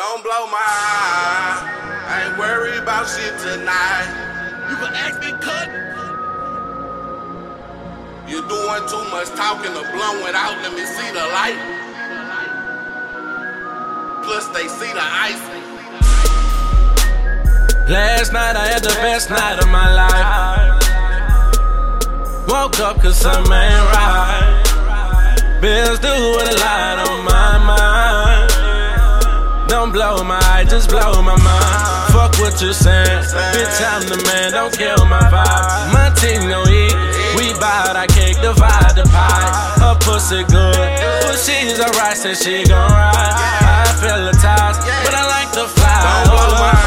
Don't blow my high. I ain't worried about shit tonight. You can ask me, cut. You're doing too much talking to blowing out. Let me see the light. Plus, they see the ice. Last night I had the best night of my life. Woke up cause something ain't right. Bills do with a light on my mind. Don't blow my eye, just blow my mind. Fuck what you saying. Bitch, I'm the man, don't kill my vibe. My team gon' eat. We buy I can't divide the pie. Her pussy good. But she's alright, said she gon' ride. I feel the ties, but I like to fly. Don't blow my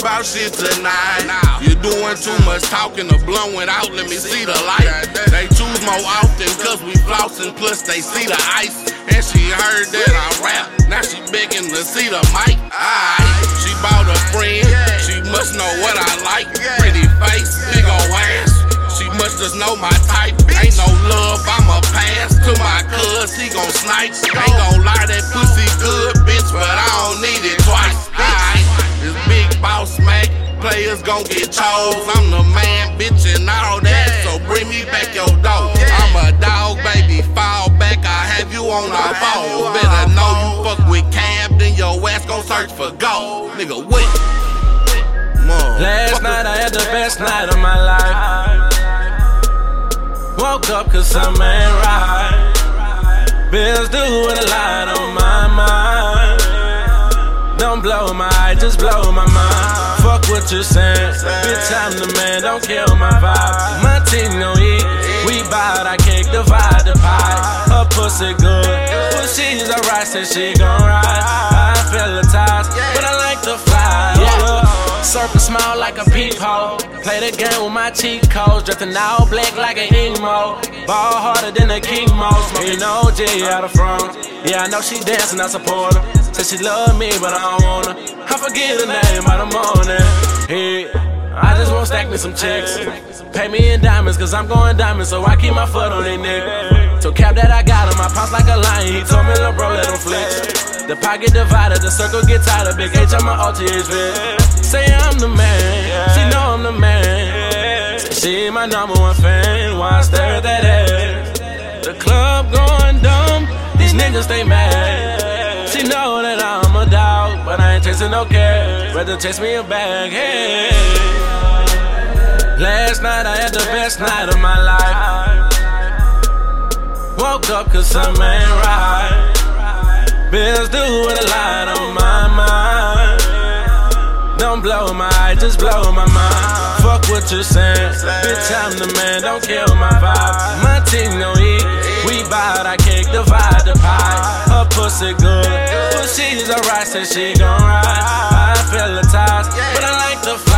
about shit tonight. You're doing too much talking to blowing out. Let me see the light. They choose more often cause we flossing. Plus, they see the ice. And she heard that I rap. Now she begging to see the mic. Aight. She bought a friend. She must know what I like. Pretty face, big ol' ass. She must just know my type. Ain't no love, I'ma pass to my cuz. He gon' snipe. Ain't gon' lie, that pussy Players gon' get chose. I'm the man, bitch, and all that. So bring me back your dough. I'm a dog, baby. Fall back. I have you on a phone. Better know you fuck with Kab, then your ass gon' search for gold. Nigga, what? Last night I had the best night of my life. Woke up cause something ain't right. Bills do with a light on my mind. Don't blow my eye, just blow my mind. Fuck what you saying. Bitch, I'm the man, don't kill my vibe. My team gon' eat. We bout, I can't divide the pie. Her pussy good. But she's alright, said she gon' ride. I feel the ties, but I like to fly. Yeah. Surface smile like a peephole. Play the game with my cheat codes. Dressing all black like an emo. Ball harder than a king mo. Smoking OG out of front. Yeah, I know she dancing, I support her. Said she love me, but I don't wanna. I forget her name by the morning. Hey, I just want to stack me some checks. Pay me in diamonds, cause I'm going diamonds, so I keep my foot on their neck. So cap that I got him, I pounce like a lion. He told me, little bro, let him flex. The pocket divided, the circle get tighter. Big H on my RTH vid. Say I'm the man, she know I'm the man. She my number one fan, why I stare at that ass? The club going dumb, these niggas stay mad. She know that I'm a dog, but I ain't chasing no cash. Rather chase me a bag, hey. Last night I had the best night of my life. Woke up cause something ain't right. Bills do with a light on my mind. Don't blow my eye, just blow my mind. Fuck what you saying. Bitch, I'm the man, don't kill my vibe. My team gon' eat. We bout, I can't divide the pie. Her pussy good. She's alright, said she gon' ride. I feel the ties, but I like fly.